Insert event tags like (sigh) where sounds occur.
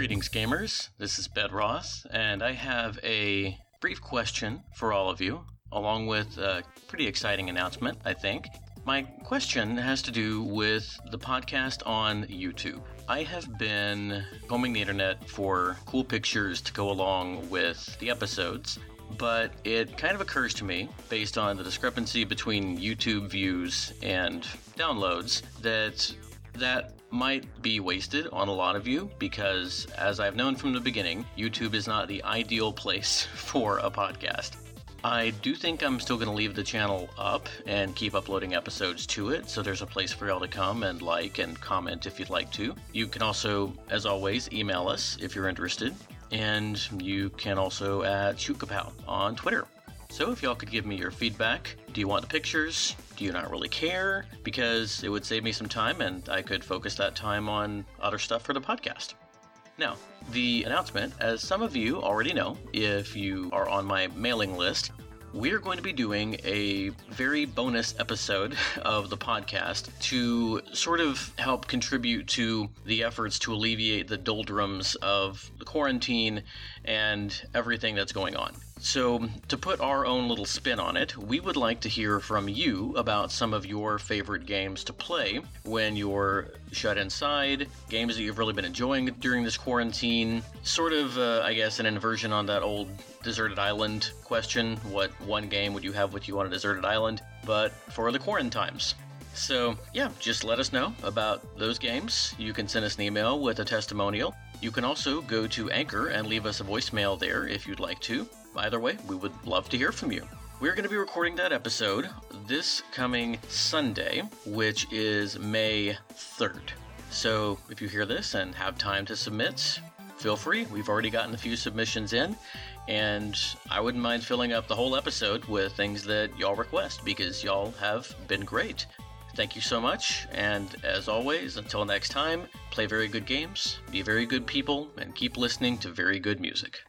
Greetings, gamers. This is Bed Ross, and I have a brief question for all of you, along with a pretty exciting announcement, I think. My question has to do with the podcast on YouTube. I have been combing the internet for cool pictures to go along with the episodes, but it kind of occurs to me, based on the discrepancy between YouTube views and downloads, that that might be wasted on a lot of you because, as I've known from the beginning, YouTube is not the ideal place (laughs) for a podcast. I do think I'm still going to leave the channel up and keep uploading episodes to it, so there's a place for y'all to come and like and comment if you'd like to. You can also, as always, email us if you're interested, and you can also at ShootKapow on Twitter. So if y'all could give me your feedback, do you want the pictures? Do you not really care? Because it would save me some time and I could focus that time on other stuff for the podcast. Now, the announcement, as some of you already know, if you are on my mailing list, we're going to be doing a very bonus episode (laughs) of the podcast to sort of help contribute to the efforts to alleviate the doldrums of the quarantine and everything that's going on. So, to put our own little spin on it, we would like to hear from you about some of your favorite games to play when you're shut inside, games that you've really been enjoying during this quarantine. Sort of, uh, I guess, an inversion on that old deserted island question what one game would you have with you on a deserted island, but for the quarantine times. So, yeah, just let us know about those games. You can send us an email with a testimonial. You can also go to Anchor and leave us a voicemail there if you'd like to. Either way, we would love to hear from you. We're going to be recording that episode this coming Sunday, which is May 3rd. So if you hear this and have time to submit, feel free. We've already gotten a few submissions in, and I wouldn't mind filling up the whole episode with things that y'all request because y'all have been great. Thank you so much, and as always, until next time, play very good games, be very good people, and keep listening to very good music.